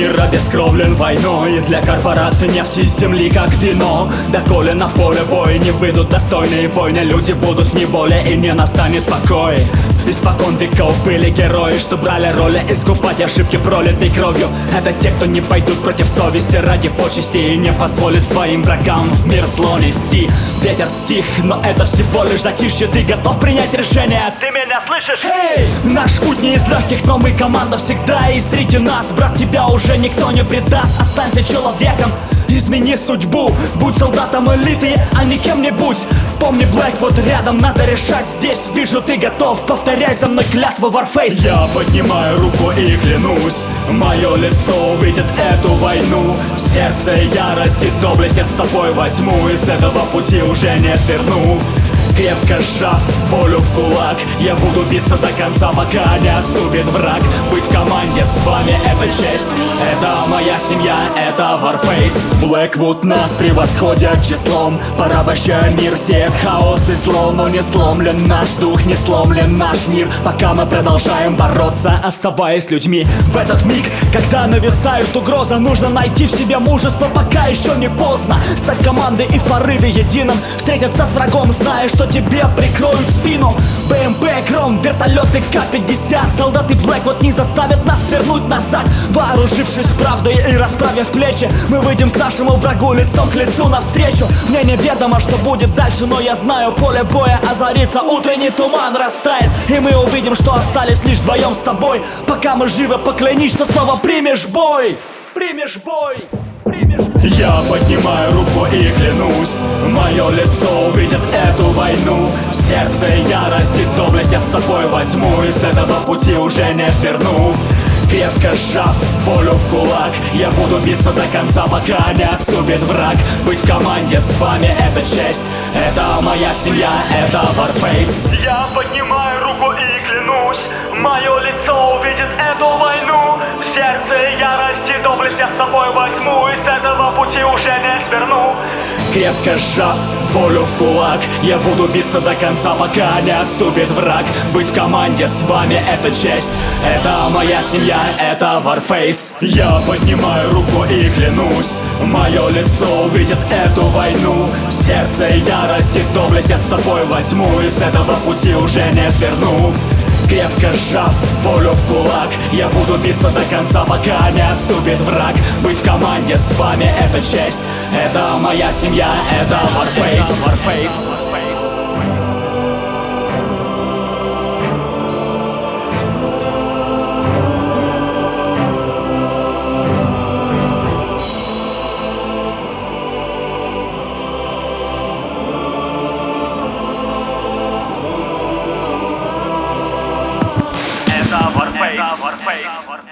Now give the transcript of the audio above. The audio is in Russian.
обескровлен войной. Для корпораций нефти земли как вино. Доколе на поле боя не выйдут достойные войны. Люди будут в неволе и не настанет покой. Испокон веков были герои, что брали роли. Искупать ошибки пролитой кровью. Это те, кто не пойдут против совести ради почести И не позволит своим врагам в мир зло нести. Ветер стих, но это всего лишь затишье. Ты готов принять решение? Ты меня слышишь? Эй! Наш путь не из легких, но мы команда всегда. И среди нас, брат, тебя уже никто не предаст. Останься человеком, Измени судьбу, будь солдатом элиты, а не кем-нибудь. Помни, Блэк, вот рядом надо решать. Здесь Вижу, ты готов, повторяй за мной клятву Warface. Я поднимаю руку и клянусь Мое лицо увидит эту войну. В сердце ярость и доблесть я с собой возьму. Из этого пути уже не сверну Крепко сжав волю в кулак Я буду биться до конца, пока не отступит враг. Быть в команде с вами это честь. Это моя семья, это Warface. Blackwood нас превосходят числом. Порабощая мир, сеет хаос и зло Но не сломлен наш дух, не сломлен наш мир. Пока мы продолжаем бороться, оставаясь людьми. В этот миг, когда нависает угроза Нужно найти в себе мужество, пока еще не поздно. Стать командой и в порыве единым Встретиться с врагом, зная, что тебе прикроют спину. БМП, Гром, вертолеты К-50 Солдаты Блэк вот не заставят нас свернуть назад. Вооружившись правдой и расправив плечи Мы выйдем к нашему врагу лицом к лицу навстречу. Мне неведомо, что будет дальше, но я знаю Поле боя озарится, утренний туман растает. И мы увидим, что остались лишь вдвоем с тобой. Пока мы живы, поклянись, что снова примешь бой. Примешь бой я поднимаю руку и клянусь Мое лицо увидит эту войну. В сердце ярость и доблесть я с собой возьму И с этого пути уже не сверну. Крепко сжав волю в кулак Я буду биться до конца, пока не отступит враг. Быть в команде с вами это честь. Это моя семья, это Warface. Я поднимаю доблесть я с собой возьму И с этого пути уже не сверну. Крепко сжав волю в кулак Я буду биться до конца, пока не отступит враг. Быть в команде с вами это честь Это моя семья, это Warface. Я поднимаю руку и клянусь Мое лицо увидит эту войну. В сердце ярость и доблесть я с собой возьму И с этого пути уже не сверну Крепко сжав волю в кулак Я буду биться до конца, пока не отступит враг. Быть в команде с вами это честь. Это моя семья, это Warface, Warface. face.